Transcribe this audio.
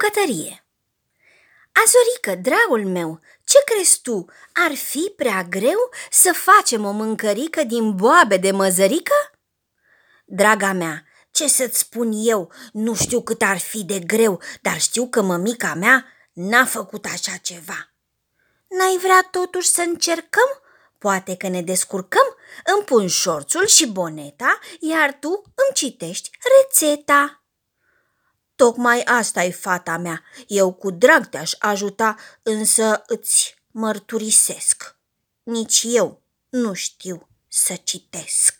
bucătărie Azorică, dragul meu, ce crezi tu? Ar fi prea greu să facem o mâncărică din boabe de măzărică? Draga mea, ce să-ți spun eu, nu știu cât ar fi de greu, dar știu că mămica mea n-a făcut așa ceva. N-ai vrea totuși să încercăm? Poate că ne descurcăm? Îmi pun șorțul și boneta, iar tu îmi citești rețeta. Tocmai asta e fata mea. Eu cu drag te-aș ajuta, însă îți mărturisesc. Nici eu nu știu să citesc.